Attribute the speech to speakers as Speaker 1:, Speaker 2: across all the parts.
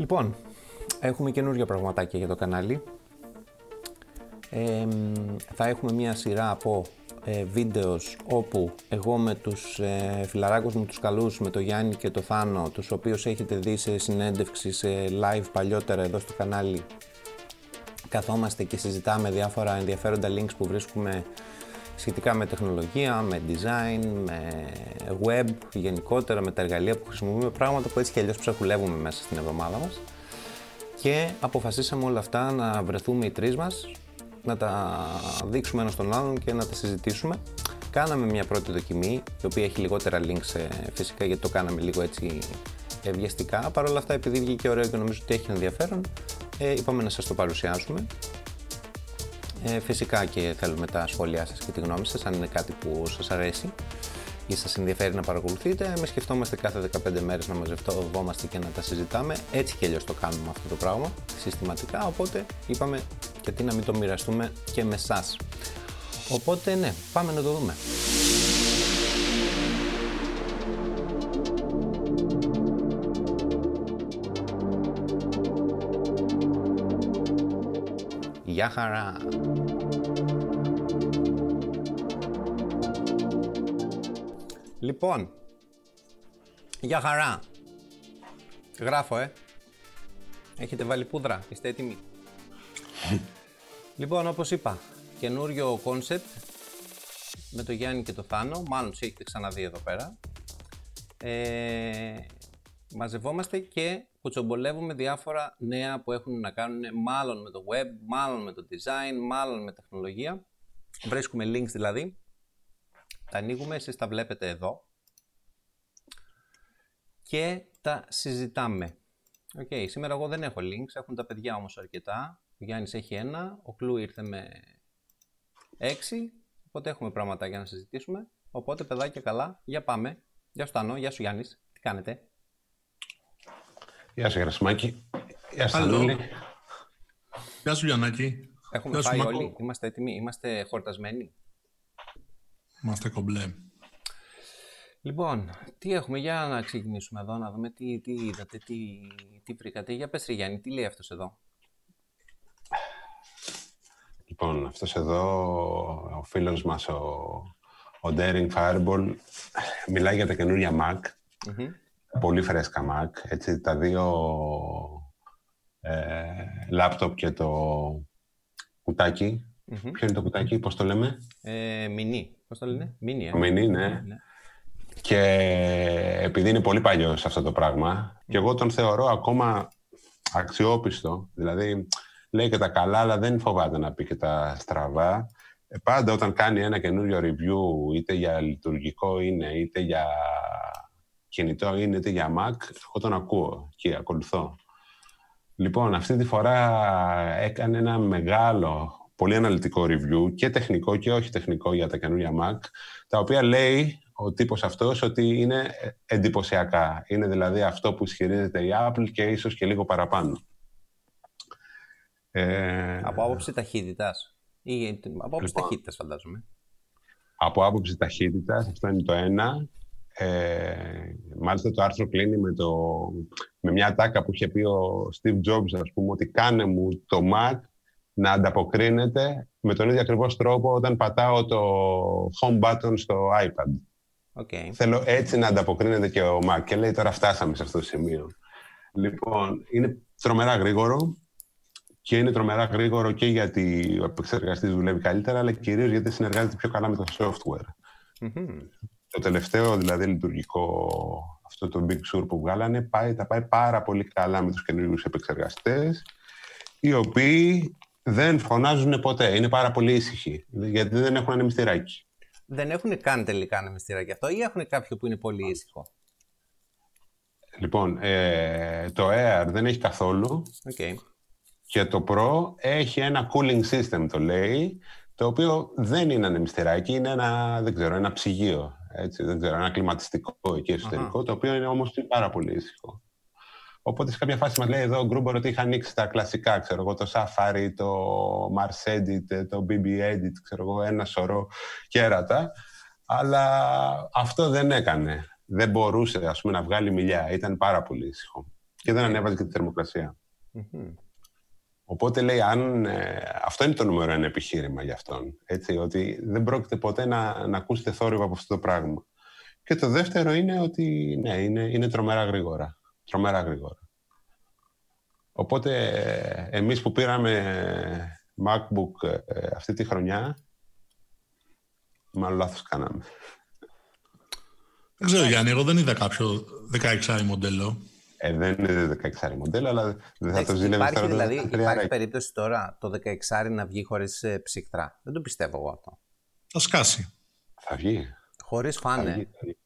Speaker 1: Λοιπόν, έχουμε καινούργια πραγματάκια για το κανάλι. Ε, θα έχουμε μια σειρά από ε, βίντεος όπου εγώ με τους ε, φιλαράκους μου τους καλούς, με το Γιάννη και το Θάνο, τους οποίους έχετε δει σε συνέντευξη, σε live παλιότερα εδώ στο κανάλι, καθόμαστε και συζητάμε διάφορα ενδιαφέροντα links που βρίσκουμε σχετικά με τεχνολογία, με design, με web, γενικότερα με τα εργαλεία που χρησιμοποιούμε, πράγματα που έτσι και αλλιώς ψαχουλεύουμε μέσα στην εβδομάδα μας. Και αποφασίσαμε όλα αυτά να βρεθούμε οι τρεις μας, να τα δείξουμε ένα στον άλλον και να τα συζητήσουμε. Κάναμε μια πρώτη δοκιμή, η οποία έχει λιγότερα links ε, φυσικά γιατί το κάναμε λίγο έτσι ευγεστικά. Παρ' όλα αυτά, επειδή βγήκε ωραίο και νομίζω ότι έχει ενδιαφέρον, ε, είπαμε να σας το παρουσιάσουμε. Ε, φυσικά και θέλουμε τα σχόλιά σας και τη γνώμη σας, αν είναι κάτι που σας αρέσει ή σας ενδιαφέρει να παρακολουθείτε. Με σκεφτόμαστε κάθε 15 μέρες να μαζευτόμαστε και να τα συζητάμε. Έτσι και αλλιώς το κάνουμε αυτό το πράγμα, συστηματικά, οπότε είπαμε γιατί να μην το μοιραστούμε και με εσά. Οπότε ναι, πάμε να το δούμε. Γεια χαρά! Λοιπόν, γεια χαρά. Γράφω, ε. Έχετε βάλει πούδρα, είστε έτοιμοι; λοιπόν, όπως είπα, καινούριο κόνσεπτ με το Γιάννη και το Θάνο, μάλλον τους έχετε ξαναδεί εδώ πέρα. Ε, μαζευόμαστε και κουτσομπολεύουμε διάφορα νέα που έχουν να κάνουν μάλλον με το web, μάλλον με το design, μάλλον με τεχνολογία. Βρίσκουμε links δηλαδή. Τα ανοίγουμε, εσείς τα βλέπετε εδώ. Και τα συζητάμε. OK, okay, σήμερα εγώ δεν έχω links, έχουν τα παιδιά όμως αρκετά. Ο Γιάννης έχει ένα, ο Κλού ήρθε με έξι, οπότε έχουμε πράγματα για να συζητήσουμε. Οπότε παιδάκια καλά, για πάμε. Γεια σου Θάνο, γεια σου Γιάννης, τι κάνετε;
Speaker 2: Γεια σου Γερασιμάκη. Γεια σου Θανούλη.
Speaker 3: Γεια σου Γιαννάκη.
Speaker 1: Έχουμε Γεια πάει όλοι, είμαστε έτοιμοι, είμαστε χορτασμένοι.
Speaker 3: Είμαστε κομπλέ.
Speaker 1: Λοιπόν, τι έχουμε, για να ξεκινήσουμε εδώ, να δούμε τι, τι είδατε, τι, τι βρήκατε. Για πες Γιάννη, τι λέει αυτός εδώ;
Speaker 2: Λοιπόν, αυτός εδώ, ο φίλος μας, ο, ο Daring Fireball, μιλάει για τα καινούρια Mac. Πολύ φρέσκα Mac. Έτσι, τα δύο ε, λάπτοπ και το κουτάκι. Ποιο είναι το κουτάκι, πώς το λέμε;
Speaker 1: Ε, μινί. Πώς το λένε; Μινί, ε.
Speaker 2: Μινί, ναι. ναι. Και επειδή είναι πολύ παλιό σε αυτό το πράγμα, και εγώ τον θεωρώ ακόμα αξιόπιστο. Δηλαδή, λέει και τα καλά, αλλά δεν φοβάται να πει και τα στραβά. Ε, πάντα όταν κάνει ένα καινούριο review, είτε για λειτουργικό είναι, είτε για κινητό είναι, είτε για Mac, εγώ τον ακούω και ακολουθώ. Λοιπόν, αυτή τη φορά έκανε ένα μεγάλο, πολύ αναλυτικό review και τεχνικό και όχι τεχνικό για τα καινούργια Mac, τα οποία λέει ο τύπος αυτός ότι είναι εντυπωσιακά. Είναι δηλαδή αυτό που ισχυρίζεται η Apple και ίσως και λίγο παραπάνω.
Speaker 1: Ε... Από άποψη ταχύτητας ή από άποψη λοιπόν, ταχύτητας φαντάζομαι.
Speaker 2: Από άποψη ταχύτητας, αυτό είναι το ένα. Ε, μάλιστα το άρθρο κλείνει με, το, με μια τάκα που είχε πει ο Steve Jobs, ας πούμε, ότι κάνε μου το Mac να ανταποκρίνεται με τον ίδιο ακριβώς τρόπο όταν πατάω το home button στο iPad.
Speaker 1: Okay.
Speaker 2: Θέλω έτσι να ανταποκρίνεται και ο Mac. Και λέει τώρα φτάσαμε σε αυτό το σημείο. Λοιπόν, είναι τρομερά γρήγορο και είναι τρομερά γρήγορο και γιατί ο επεξεργαστής δουλεύει καλύτερα, αλλά κυρίως γιατί συνεργάζεται πιο καλά με το software. Το τελευταίο δηλαδή λειτουργικό, αυτό το Big Sur που βγάλανε, πάει, τα πάει πάρα πολύ καλά με τους καινούριου επεξεργαστές, οι οποίοι δεν φωνάζουν ποτέ. Είναι πάρα πολύ ήσυχοι, γιατί δεν έχουν ανεμιστηράκι.
Speaker 1: Δεν έχουν καν τελικά ανεμιστηράκι αυτό ή έχουν κάποιο που είναι πολύ ήσυχο;
Speaker 2: Λοιπόν, ε, το Air δεν έχει καθόλου.
Speaker 1: Okay.
Speaker 2: Και το Pro έχει ένα cooling system, το λέει, το οποίο δεν είναι ανεμιστηράκι, είναι ένα, δεν ξέρω, ένα ψυγείο. Έτσι, δεν ξέρω, ένα κλιματιστικό εκεί το οποίο είναι όμως πάρα πολύ ήσυχο. Οπότε σε κάποια φάση μας λέει εδώ ο Γκρούμπορ ότι είχα ανοίξει τα κλασικά, ξέρω εγώ, το Safari, το Mars Edit, το BB Edit, ξέρω εγώ, ένα σωρό κέρατα. Αλλά αυτό δεν έκανε. Δεν μπορούσε, ας πούμε, να βγάλει μιλιά. Ήταν πάρα πολύ ήσυχο. και δεν ανέβαζε και τη θερμοκρασία. Οπότε λέει, αν, ε, αυτό είναι το νούμερο ένα επιχείρημα για αυτόν. Έτσι, ότι δεν πρόκειται ποτέ να, να ακούσετε θόρυβο από αυτό το πράγμα. Και το δεύτερο είναι ότι ναι, είναι, είναι τρομερά γρήγορα. Τρομερά γρήγορα. Οπότε ε, εμείς που πήραμε MacBook ε, αυτή τη χρονιά, μάλλον λάθος κάναμε.
Speaker 3: Δεν ξέρω Γιάννη, εγώ δεν είδα κάποιο 16 μοντέλο.
Speaker 2: Ε, δεν είναι 16 μοντέλο, αλλά δεν θα το ζήλευε
Speaker 1: Υπάρχει, δηλαδή, υπάρχει περίπτωση τώρα το 16 να βγει χωρίς ε, ψυκτρά. Δεν το πιστεύω εγώ αυτό.
Speaker 3: Θα σκάσει.
Speaker 2: Θα βγει.
Speaker 1: Χωρίς φάνε.
Speaker 2: Θα βγει.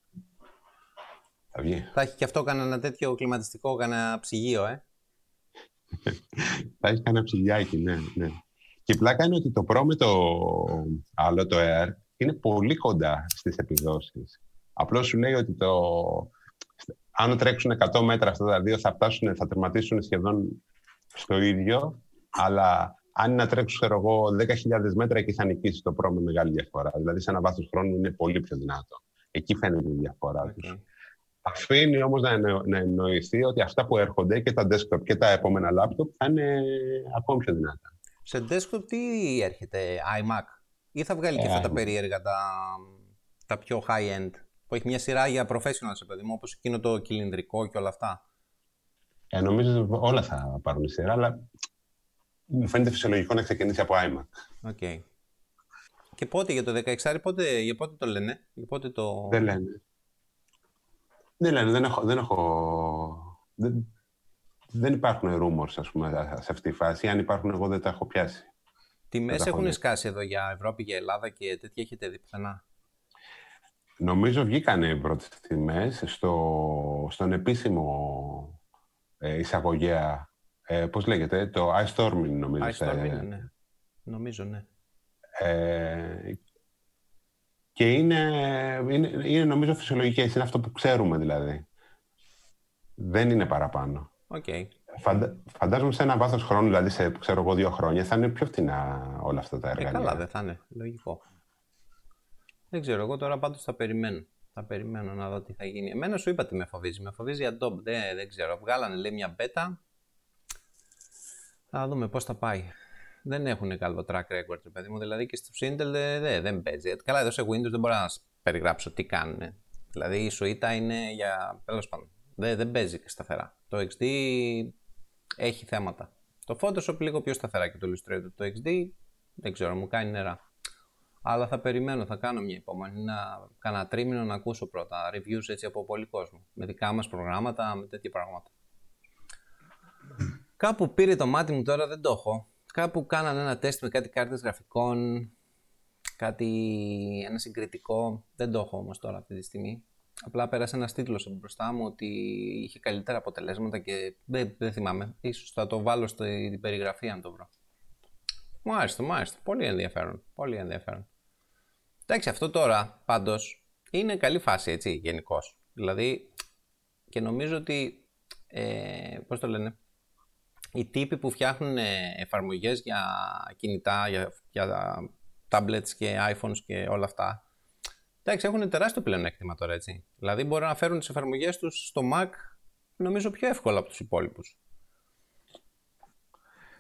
Speaker 2: Θα βγει.
Speaker 1: Θα έχει και αυτό κανένα τέτοιο κλιματιστικό, κανένα ψυγείο, ε.
Speaker 2: θα έχει κανένα ψυγιάκι, ναι, ναι. Και η πλάκα είναι ότι το Pro με το άλλο, το Air, είναι πολύ κοντά στις επιδόσεις. Απλώς σου λέει ότι το, αν τρέξουν 100 μέτρα αυτά τα δύο θα, φτάσουν, θα τερματίσουν σχεδόν στο ίδιο, αλλά αν είναι να τρέξουν, ξέρω εγώ, 10.000 μέτρα, εκεί θα νικήσει το Pro με μεγάλη διαφορά. Δηλαδή, σε ένα βάθος χρόνου είναι πολύ πιο δυνατό. Εκεί φαίνεται η διαφορά okay. τους. Αφήνει όμως να, να εννοηθεί ότι αυτά που έρχονται και τα desktop και τα επόμενα laptop θα είναι ακόμη πιο δυνατά.
Speaker 1: Σε desktop τι έρχεται, iMac, ή θα βγάλει και αυτά τα περίεργα, τα, τα πιο high-end; Που έχει μια σειρά για professionals, παιδί μου, όπως εκείνο το κυλινδρικό και όλα αυτά.
Speaker 2: Ε, νομίζω όλα θα πάρουν σειρά, αλλά μου φαίνεται φυσιολογικό να ξεκινήσει από iMac.
Speaker 1: Okay. Και πότε για το 16, πότε, για πότε το λένε, για πότε το...
Speaker 2: Δεν λένε. Δεν λένε, δεν έχω... Δεν, έχω... δεν, δεν υπάρχουν rumors, ας πούμε, σε αυτή τη φάση. Αν υπάρχουν, εγώ δεν τα έχω πιάσει.
Speaker 1: Τιμές έχουν σκάσει εδώ για Ευρώπη, για Ελλάδα και τέτοια έχετε δει πουθενά;
Speaker 2: Νομίζω βγήκαν οι πρώτες τιμές στο, στον επίσημο ε, εισαγωγέα, ε, πώς λέγεται, το iStorming νομίζω.
Speaker 1: iStorming, ναι. Νομίζω, ναι.
Speaker 2: Ε, και είναι, είναι, είναι νομίζω φυσιολογικές, είναι αυτό που ξέρουμε δηλαδή. Δεν είναι παραπάνω.
Speaker 1: Okay.
Speaker 2: Φαντα, φαντάζομαι σε ένα βάθος χρόνου, δηλαδή σε ξέρω εγώ δύο χρόνια, θα είναι πιο φτηνά όλα αυτά τα εργαλεία.
Speaker 1: Ε, καλά δεν θα είναι, λογικό. Δεν ξέρω, εγώ τώρα πάντως θα περιμένω. Θα περιμένω να δω τι θα γίνει. Εμένα σου είπα τι με φοβίζει. Με φοβίζει η Adobe. Δεν, δεν ξέρω. Βγάλανε λέει μια beta. Θα δούμε πώς θα πάει. Δεν έχουν καλό track record, παιδί μου. Δηλαδή και στο Intel δεν, δεν παίζει. Καλά, εδώ σε Windows δεν μπορώ να σας περιγράψω τι κάνουν. Δηλαδή η σουίτα είναι για. Τέλος πάντων. Δεν, δεν παίζει και σταθερά. Το XD έχει θέματα. Το Photoshop λίγο πιο σταθερά και το Illustrator. Το XD δεν ξέρω, μου κάνει νερά. Αλλά θα περιμένω, θα κάνω μια υπομονή να κάνω τρίμηνο να ακούσω πρώτα reviews έτσι από πολύ κόσμο. Με δικά μας προγράμματα, με τέτοια πράγματα. Κάπου πήρε το μάτι μου τώρα, δεν το έχω. Κάπου κάνανε ένα τεστ με κάτι κάρτες γραφικών, κάτι, ένα συγκριτικό. Δεν το έχω όμως τώρα αυτή τη στιγμή. Απλά πέρασε ένας τίτλος από μπροστά μου ότι είχε καλύτερα αποτελέσματα και δεν, δεν θυμάμαι. Ίσως θα το βάλω στην περιγραφή αν το βρω. Μου άρεσε, μου άρεσε. Πολύ ενδιαφέρον. Πολύ ενδιαφέρον. Εντάξει, αυτό τώρα πάντως είναι καλή φάση έτσι γενικώς. Δηλαδή, και νομίζω ότι. Ε, Πώς το λένε. Οι τύποι που φτιάχνουν ε, εφαρμογές για κινητά, για, για tablets και iPhones και όλα αυτά. Εντάξει, έχουν τεράστιο πλεονέκτημα τώρα έτσι. Δηλαδή, μπορούν να φέρουν τις εφαρμογές τους στο Mac νομίζω πιο εύκολα από τους υπόλοιπους.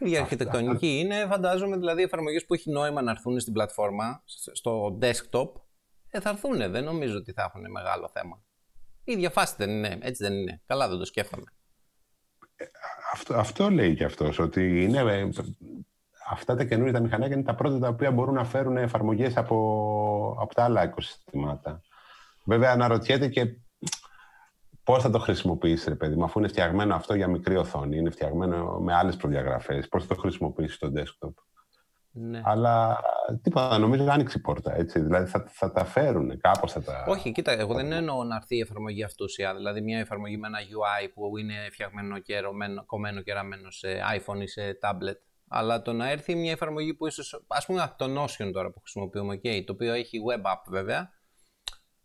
Speaker 1: Η αρχιτεκτονική είναι, φαντάζομαι, δηλαδή εφαρμογές που έχει νόημα να έρθουν στην πλατφόρμα, στο desktop, ε, θα έρθουν. Δεν νομίζω ότι θα έχουν μεγάλο θέμα. Η ίδια φάση δεν είναι, έτσι δεν είναι. Καλά δεν το σκέφτομαι.
Speaker 2: Αυτό, αυτό λέει και αυτός, ότι είναι, ε, αυτά τα καινούργια τα μηχανάκια είναι τα πρώτα τα οποία μπορούν να φέρουν εφαρμογές από, από τα άλλα οικοσυστήματα. Βέβαια αναρωτιέται και Πώς θα το χρησιμοποιήσεις, ρε παιδί μου, αφού είναι φτιαγμένο αυτό για μικρή οθόνη, είναι φτιαγμένο με άλλες προδιαγραφές. Πώς θα το χρησιμοποιήσεις στο desktop. Ναι. Αλλά τίποτα, νομίζω άνοιξε η πόρτα. Έτσι. Δηλαδή θα, θα τα φέρουν, κάπως θα τα.
Speaker 1: Όχι, κοίτα, εγώ δεν εννοώ να έρθει η εφαρμογή αυτούσια. Δηλαδή μια εφαρμογή με ένα UI που είναι φτιαγμένο και ρωμένο, κομμένο και ραμμένο σε iPhone ή σε tablet. Αλλά το να έρθει μια εφαρμογή που ίσω. ας πούμε το Notion τώρα που χρησιμοποιούμε, okay, το οποίο έχει web app βέβαια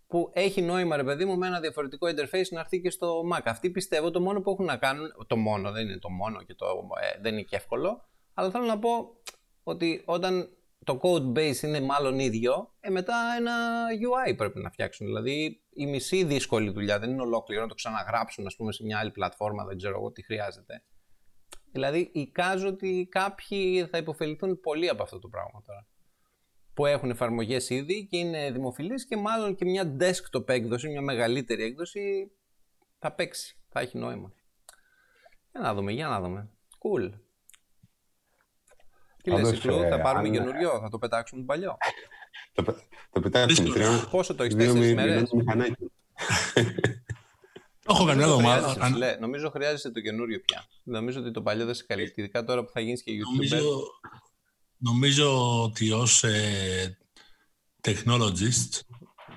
Speaker 1: που έχει νόημα, ρε παιδί μου, με ένα διαφορετικό interface να έρθει και στο Mac. Αυτοί πιστεύω το μόνο που έχουν να κάνουν, το μόνο, δεν είναι το μόνο και το, ε, δεν είναι και εύκολο, αλλά θέλω να πω ότι όταν το code base είναι μάλλον ίδιο, ε, μετά ένα UI πρέπει να φτιάξουν. Δηλαδή η μισή δύσκολη δουλειά, δεν είναι ολόκληρο να το ξαναγράψουν ας πούμε, σε μια άλλη πλατφόρμα, δεν ξέρω εγώ τι χρειάζεται. Δηλαδή, εικάζω ότι κάποιοι θα υποφεληθούν πολύ από αυτό το πράγμα τώρα. Που έχουν εφαρμογές ήδη και είναι δημοφιλείς και μάλλον και μια desktop έκδοση, μια μεγαλύτερη έκδοση θα παίξει, θα έχει νόημα. Για να δούμε, για να δούμε. Cool. Τι λες, Ικλού, θα ε, πάρουμε αν... καινούριο, θα το πετάξουμε παλιό.
Speaker 2: το, το πετάξουμε τρία.
Speaker 1: Πόσο το έχεις, τέσσερις μέρες;
Speaker 3: Το έχω καμιά εβδομάδα.
Speaker 1: Νομίζω χρειάζεσαι το καινούριο πια. Νομίζω ότι το παλιό δεν σε καλύπτει, ειδικά τώρα που θα γίνεις και YouTube. Νομίζω,
Speaker 3: νομίζω ότι ως ε, technologist,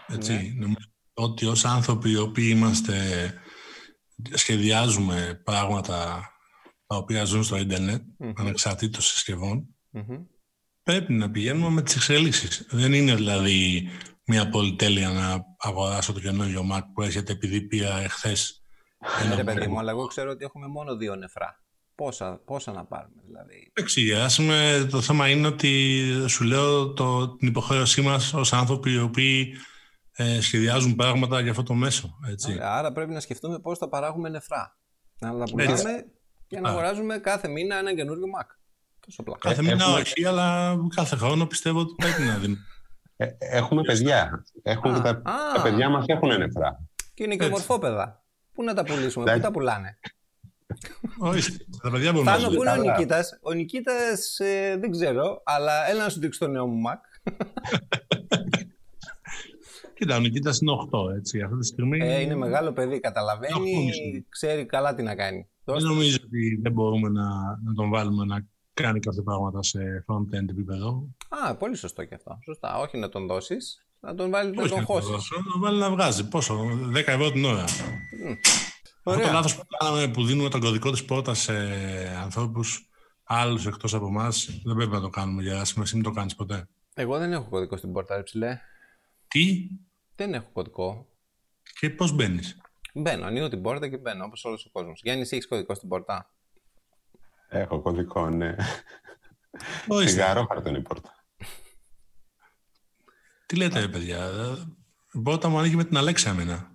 Speaker 3: έτσι, ναι. νομίζω ότι ως άνθρωποι οι οποίοι είμαστε, σχεδιάζουμε πράγματα τα οποία ζουν στο ίντερνετ, mm-hmm. ανεξαρτήτως συσκευών, πρέπει να πηγαίνουμε με τις εξελίξεις. Δεν είναι δηλαδή μια πολυτέλεια να αγοράσω το καινούριο Mac που έρχεται επειδή πήρα εχθές.
Speaker 1: Ναι, ρε παιδί μου, αλλά εγώ ξέρω ότι έχουμε μόνο δύο νεφρά. Πόσα, πόσα να πάρουμε, δηλαδή;
Speaker 3: Εντάξει, το θέμα είναι ότι σου λέω το, την υποχρέωσή μας ως άνθρωποι οι οποίοι ε, σχεδιάζουν πράγματα για αυτό το μέσο. Έτσι.
Speaker 1: Άρα πρέπει να σκεφτούμε πώς θα παράγουμε νεφρά. Να τα πουλάμε και να αγοράζουμε κάθε μήνα ένα καινούριο Mac.
Speaker 3: Τόσο Κάθε μήνα έχουμε... όχι, αλλά κάθε χρόνο πιστεύω ότι πρέπει να δίνουμε.
Speaker 2: Ε, έχουμε παιδιά. Έχουμε τα, τα παιδιά μας έχουν νεφρά.
Speaker 1: Και είναι και μορφόπεδα. Πού να τα πουλήσουμε, πού τα πουλάνε;
Speaker 3: Όχι, τα παιδιά μπορούν να
Speaker 1: πού είναι ο Νικήτας. Ο Νικήτας ε, δεν ξέρω, αλλά έλα να σου δείξω το νέο μου Mac.
Speaker 3: Κοίτα, ο Νικήτας είναι 8, έτσι, αυτή τη στιγμή.
Speaker 1: Ε, είναι μεγάλο παιδί, καταλαβαίνει, ξέρει καλά τι να κάνει.
Speaker 3: Δεν νομίζω ότι δεν μπορούμε να, να τον βάλουμε να κάνει κάποια πράγματα σε front-end επίπεδο.
Speaker 1: Α, πολύ σωστό και αυτό. Σωστά. Όχι να τον δώσεις, να τον βάλει να τον χώσεις. Να
Speaker 3: τον βάλει να βγάζει. Πόσο, 10 ευρώ την ώρα. Mm. Αυτό το λάθος που κάναμε που δίνουμε τον κωδικό της πόρτα σε ανθρώπους άλλους εκτός από εμάς, δεν πρέπει να το κάνουμε για Εσύ μην το κάνεις ποτέ.
Speaker 1: Εγώ δεν έχω κωδικό στην πόρτα, ρε ψηλέ.
Speaker 3: Τι;
Speaker 1: Δεν έχω κωδικό.
Speaker 3: Και πώς μπαίνεις;
Speaker 1: Μπαίνω, ανοίγω την πόρτα και μπαίνω όπως όλος ο κόσμος. Γιάννη, έχεις κωδικό στην πόρτα;
Speaker 2: Έχω κωδικό, ναι. Σιγαρόχαρτο είναι η πόρτα.
Speaker 3: Τι λέτε, παιδιά; Η πόρτα μου ανοίγει με την Αλέξα εμένα.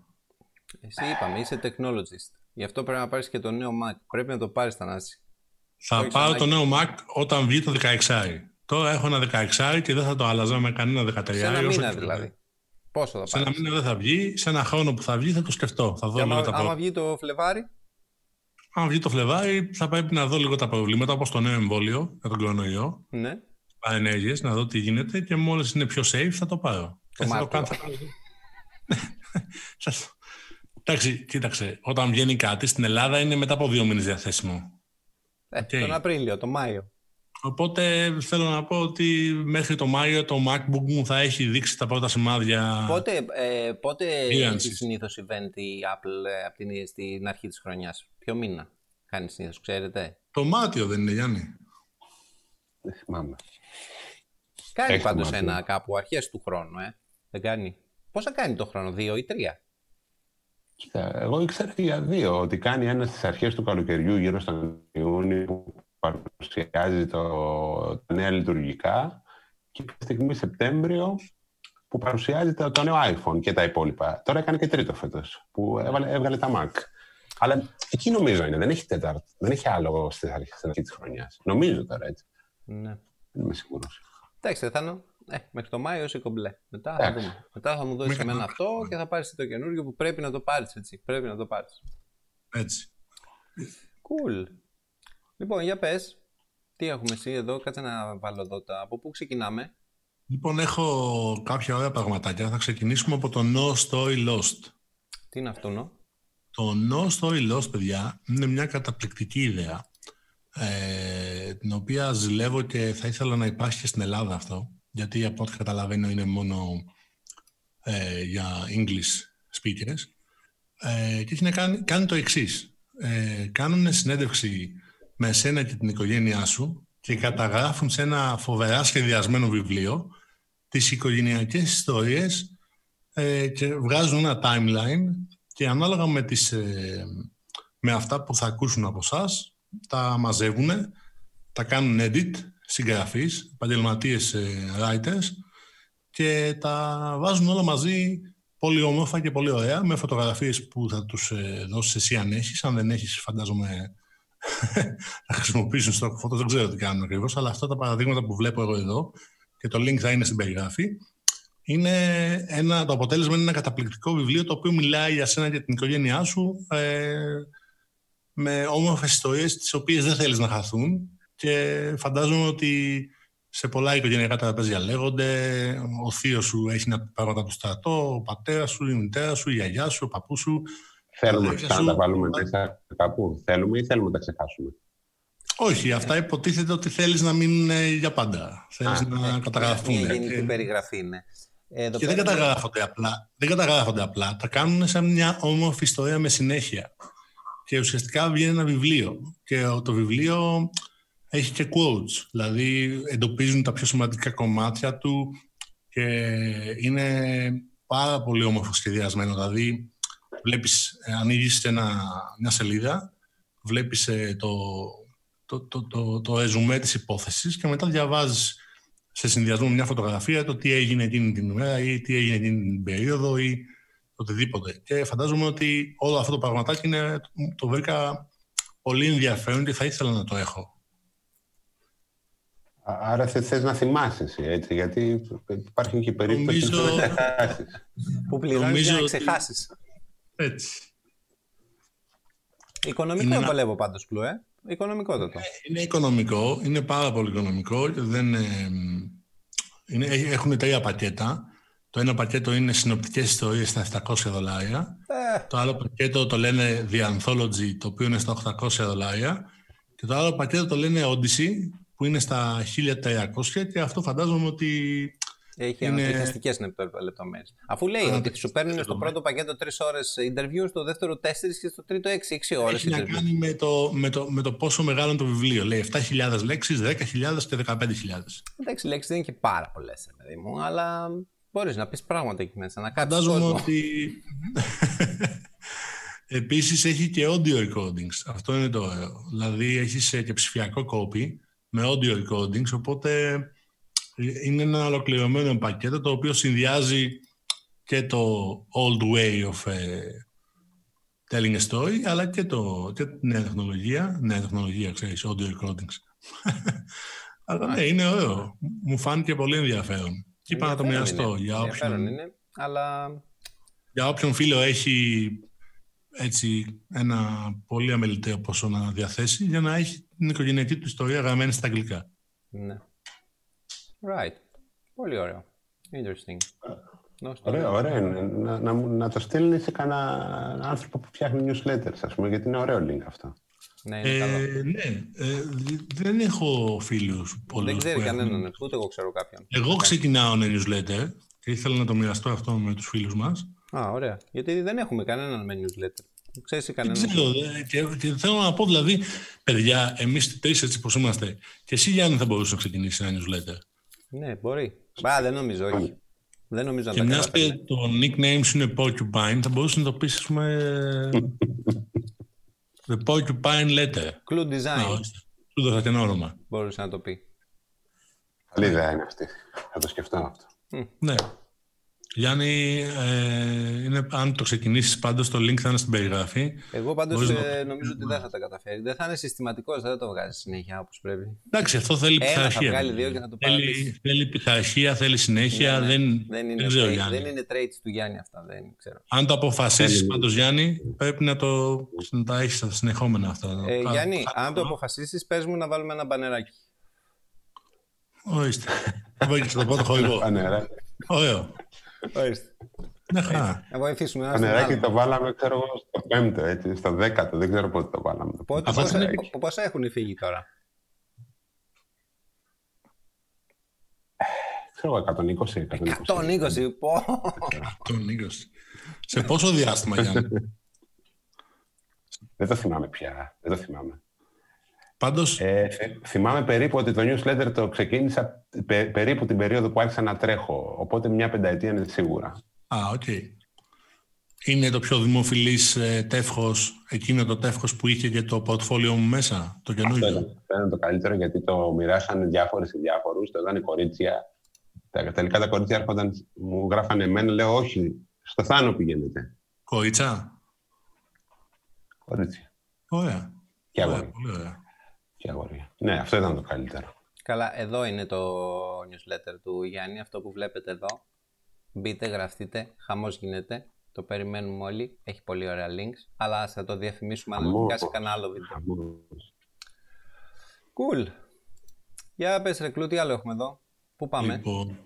Speaker 1: Εσύ είπαμε, είσαι technologist. Γι' αυτό πρέπει να πάρεις και το νέο Mac. Πρέπει να το πάρεις, Θανάση.
Speaker 3: Θα πάρω το νέο Mac όταν βγει το 16 Τώρα έχω ένα 16 και δεν θα το άλλαζα με κανένα 13
Speaker 1: Σε ένα μήνα δηλαδή. Πόσο θα πάρει.
Speaker 3: Σε ένα μήνα δεν θα βγει. Σε ένα χρόνο που θα βγει θα το σκεφτώ. Θα δω
Speaker 1: άμα, τα άμα βγει το Φλεβάρι;
Speaker 3: Αν βγει το Φλεβάρι, θα πρέπει να δω λίγο τα προβλήματα, όπως το νέο εμβόλιο για τον κορονοϊό.
Speaker 1: Ναι.
Speaker 3: Παρενέργειες, να δω τι γίνεται και μόλις είναι πιο safe θα το πάρω.
Speaker 1: Το θα το κάνω.
Speaker 3: Εντάξει, κοίταξε. Όταν βγαίνει κάτι στην Ελλάδα είναι μετά από δύο μήνες διαθέσιμο.
Speaker 1: Ε, okay. Τον Απρίλιο, τον Μάιο.
Speaker 3: Οπότε θέλω να πω ότι μέχρι το Μάιο το MacBook μου θα έχει δείξει τα πρώτα σημάδια.
Speaker 1: Πότε, ε, πότε έχει συνήθως event η Apple ε, από την, στην αρχή της χρονιάς, Ποιο μήνα κάνει συνήθως, ξέρετε;
Speaker 3: Το Μάτιο δεν είναι, Γιάννη.
Speaker 2: Δεν θυμάμαι.
Speaker 1: Κάνει πάντως ένα κάπου αρχές του χρόνου, ε. Δεν κάνει. Πόσα κάνει το χρόνο, δύο ή τρία;
Speaker 2: Κοίτα, εγώ ήξερα για δύο, ότι κάνει ένα στις αρχές του καλοκαιριού, γύρω στον Ιούνιο, που παρουσιάζει το, τα νέα λειτουργικά και τη στιγμή Σεπτέμβριο που παρουσιάζει το, το νέο iPhone και τα υπόλοιπα. Τώρα έκανε και τρίτο φέτος, που έβαλε, έβγαλε τα Mac. Αλλά εκεί νομίζω είναι, δεν έχει τέταρτο, δεν έχει άλλο στην αρχή της χρονιάς. Νομίζω τώρα έτσι.
Speaker 1: Ναι.
Speaker 2: Δεν είμαι σίγουρος.
Speaker 1: Εντάξει, θα ε, μέχρι το Μάιο είσαι κομπλέ. Μετά θα δούμε. Μετά θα μου δώσεις εμένα αυτό και θα πάρεις το καινούργιο που πρέπει να το πάρεις έτσι. Πρέπει να το πάρεις.
Speaker 3: Έτσι.
Speaker 1: Cool. Λοιπόν, για πες. Τι έχουμε εσύ εδώ, κάτσε να βάλω εδώ τα. Από πού ξεκινάμε.
Speaker 3: Λοιπόν, έχω κάποια ωραία πραγματάκια. Θα ξεκινήσουμε από το No Story Lost.
Speaker 1: Τι είναι αυτό, no?
Speaker 3: Το No Story Lost, παιδιά, είναι μια καταπληκτική ιδέα, ε, την οποία ζηλεύω και θα ήθελα να υπάρχει και στην Ελλάδα αυτό, γιατί από ό,τι καταλαβαίνω είναι μόνο ε, για English speakers. Ε, και έχει να κάνει, κάνει το εξής. Ε, κάνουν συνέντευξη με εσένα και την οικογένειά σου και καταγράφουν σε ένα φοβερά σχεδιασμένο βιβλίο τις οικογενειακές ιστορίες ε, και βγάζουν ένα timeline και ανάλογα με, τις, ε, με αυτά που θα ακούσουν από εσάς, τα μαζεύουν, τα κάνουν edit, συγγραφείς, επαγγελματίες ε, writers και τα βάζουν όλα μαζί πολύ όμορφα και πολύ ωραία, με φωτογραφίες που θα τους ε, δώσεις εσύ αν έχεις. Αν δεν έχεις, φαντάζομαι, θα χρησιμοποιήσουν στο φωτο, δεν ξέρω τι κάνουν ακριβώς, αλλά αυτά τα παραδείγματα που βλέπω εγώ εδώ και το link θα είναι στην περιγράφη, είναι ένα, το αποτέλεσμα είναι ένα καταπληκτικό βιβλίο το οποίο μιλάει για σένα και την οικογένειά σου ε, με όμορφες ιστορίες τις οποίες δεν θέλεις να χαθούν και φαντάζομαι ότι σε πολλά οικογενειακά τραπέζια λέγονται. Ο θείος σου έχει να πράγματα του στρατό, ο πατέρας σου, η μητέρα σου, η γιαγιά σου, ο παππούς σου.
Speaker 2: Θέλουμε να τα βάλουμε μέσα κάπου. Θέλουμε ή θέλουμε να τα ξεχάσουμε;
Speaker 3: Όχι, αυτά υποτίθεται ότι θέλεις να μείνουν για πάντα. Θέλεις να ε, καταγραφούν.
Speaker 1: Μια γενική περιγραφή είναι.
Speaker 3: Εδώ και δεν καταγράφονται, απλά, δεν καταγράφονται απλά. Τα κάνουν σαν μια όμορφη ιστορία με συνέχεια. Και ουσιαστικά βγαίνει ένα βιβλίο. Και το βιβλίο έχει και quotes, δηλαδή εντοπίζουν τα πιο σημαντικά κομμάτια του και είναι πάρα πολύ όμορφο σχεδιασμένο. Δηλαδή, βλέπεις, ε, ανοίγεις ένα, μια σελίδα, βλέπεις ε, το, το, το, το, το ρεζουμέ της υπόθεσης και μετά διαβάζεις σε συνδυασμό με μια φωτογραφία το τι έγινε εκείνη την ημέρα ή τι έγινε εκείνη την περίοδο ή οτιδήποτε. Και φαντάζομαι ότι όλο αυτό το πραγματάκι είναι, το βρήκα πολύ ενδιαφέρον και θα ήθελα να το έχω.
Speaker 2: Άρα θες να θυμάσαι εσύ, έτσι, γιατί υπάρχει και περίπτωση Νομίζω... που ξεχάσεις.
Speaker 1: Που πληρώνεις για να ξεχάσεις.
Speaker 3: Έτσι.
Speaker 1: Οικονομικό είναι βολεύω πάντως, Πλου, ε. Οικονομικό το.
Speaker 3: Είναι οικονομικό, είναι πάρα πολύ οικονομικό. Δεν, ε, είναι, έχουν τρία πακέτα. Το ένα πακέτο είναι συνοπτικές ιστορίες στα 700 δολάρια. Ε. Το άλλο πακέτο το λένε The Anthology, το οποίο είναι στα 800 δολάρια. Και το άλλο πακέτο το λένε Odyssey, που είναι στα 1300 και αυτό φαντάζομαι ότι.
Speaker 1: Έχει είναι... ανατριχιαστικές λεπτομέρειες. Αφού λέει ότι σου παίρνουν στο πρώτο πακέτο 3 ώρες interview, στο δεύτερο 4 και στο τρίτο 6, 6 ώρες.
Speaker 3: Έχει να κάνει με το, με, το, με το πόσο μεγάλο είναι το βιβλίο. Λέει 7.000 λέξεις, 10.000 και 15.000.
Speaker 1: Εντάξει, λέξεις δεν είναι και πάρα πολλές, παιδί μου, αλλά μπορείς να πεις πράγματα εκεί μέσα. Να
Speaker 3: Φαντάζομαι ότι. Επίσης έχει και audio recordings. Αυτό είναι το ωραίο. Δηλαδή έχεις και ψηφιακό κόπι με audio recordings, οπότε είναι ένα ολοκληρωμένο πακέτο το οποίο συνδυάζει και το old way of uh, telling a story, αλλά και, το, και τη νέα τεχνολογία. Νέα τεχνολογία, ξέρεις, audio recordings. αλλά ναι, είναι ωραίο. Μου φάνηκε πολύ ενδιαφέρον. Και είπα να το μοιραστώ. Για όποιον,
Speaker 1: είναι, αλλά...
Speaker 3: για όποιον φίλο έχει έτσι ένα πολύ αμεληταίο ποσό να διαθέσει για να έχει την οικογενειακή του ιστορία γραμμένη στα αγγλικά.
Speaker 1: Ναι. Right. Πολύ ωραίο. Interesting.
Speaker 2: Ωραίο, ωραίο. Να, να, να το στείλει σε κανένα άνθρωπο που φτιάχνει newsletters, ας πούμε, γιατί είναι ωραίο link αυτό.
Speaker 1: Ναι, είναι καλό.
Speaker 3: Ε, ναι, ε, δεν έχω φίλους πολλούς.
Speaker 1: Δεν ξέρει κανέναν, ούτε εγώ ξέρω κάποιον.
Speaker 3: Εγώ ξεκινάω ένα newsletter και ήθελα να το μοιραστώ αυτό με τους φίλους μας.
Speaker 1: Α, ωραία. Γιατί δεν έχουμε κανέναν με newsletter. Ξέρεις κανέναν.
Speaker 3: Δεν ξέρω. Και, και, θέλω να πω δηλαδή, παιδιά, εμείς τρεις έτσι πώ είμαστε, και εσύ Γιάννη θα μπορούσες να ξεκινήσεις ένα newsletter.
Speaker 1: Ναι, μπορεί. Μπα, δεν νομίζω, όχι. Δεν νομίζω
Speaker 3: και μιας και το nickname σου είναι Porcupine, θα μπορούσες να το πεις, ας πούμε. The Porcupine Letter.
Speaker 1: Clue Design.
Speaker 3: Σου δώσα και ένα όνομα.
Speaker 1: Μπορούσε να το πει.
Speaker 2: Καλή ιδέα είναι αυτή. Θα το σκεφτώ αυτό.
Speaker 3: Ναι. Γιάννη, ε, είναι, αν το ξεκινήσεις πάντως, το link θα είναι στην περιγραφή.
Speaker 1: Εγώ πάντως ε, νομίζω ότι δεν θα τα καταφέρει. Δεν θα είναι συστηματικός, δεν θα το βγάζει συνέχεια όπως πρέπει.
Speaker 3: Εντάξει, αυτό θέλει πειθαρχία.
Speaker 1: θα βγάλει δύο και να το
Speaker 3: θέλει, θέλει πειθαρχία, θέλει συνέχεια. Ναι, ναι. Δεν,
Speaker 1: δεν, είναι δεν, ξέρω, δεν είναι traits του Γιάννη αυτά. Δεν ξέρω.
Speaker 3: Αν το αποφασίσεις πάντως, Γιάννη, πρέπει να, το, να τα έχει στα συνεχόμενα αυτά.
Speaker 1: Ε, Γιάννη, αν το αποφασίσεις, πες μου να βάλουμε ένα μπανεράκι.
Speaker 3: Ορίστε. Θα βάλει και στο πρώτο χορηγό. Ωραίο.
Speaker 1: Ορίστε.
Speaker 3: Ναι, χαρά.
Speaker 1: Να βοηθήσουμε ένα
Speaker 2: Το νεράκι το βάλαμε, ξέρω εγώ, στο πέμπτο, έτσι, στο δέκατο. Δεν ξέρω πότε το βάλαμε.
Speaker 1: Πότε, πόσα, είναι... πόσα έχουν φύγει τώρα;
Speaker 2: Ξέρω εγώ, 120.
Speaker 1: 120, 120 πω.
Speaker 3: 120. Σε πόσο διάστημα, Γιάννη;
Speaker 2: Δεν το θυμάμαι πια. Δεν το θυμάμαι.
Speaker 3: Πάντως...
Speaker 2: Ε, θυμάμαι περίπου ότι το newsletter το ξεκίνησα περίπου την περίοδο που άρχισα να τρέχω. Οπότε μια πενταετία είναι σίγουρα.
Speaker 3: Α, OK. Okay. Είναι το πιο δημοφιλής ε, τεύχος, εκείνο το τεύχος που είχε και το portfolio μου μέσα, το καινούργιο; Αυτό
Speaker 2: ήταν, το καλύτερο γιατί το μοιράσανε διάφορες και διάφορους, το ήταν κορίτσια. Τα, τελικά τα κορίτσια έρχονταν, μου γράφανε εμένα, λέω όχι Στο Θάνο πηγαίνετε.
Speaker 3: Κορίτσα;
Speaker 2: Κορίτσι.
Speaker 3: Ωραία.
Speaker 2: Και
Speaker 3: Ωραία,
Speaker 2: αγόρια.
Speaker 3: πολύ ωραία.
Speaker 2: Και αγόρια. Ναι, αυτό ήταν το καλύτερο.
Speaker 1: Καλά, εδώ είναι το newsletter του Γιάννη, αυτό που βλέπετε εδώ. Μπείτε, γραφτείτε, χαμός γίνεται. Το περιμένουμε όλοι. Έχει πολύ ωραία links. Αλλά ας θα το διαφημίσουμε αναλυτικά σε κανένα άλλο βίντεο.
Speaker 2: Χαμός.
Speaker 1: Cool. Για πες ρε Κλού, τι άλλο έχουμε εδώ. Πού πάμε;
Speaker 3: Λοιπόν,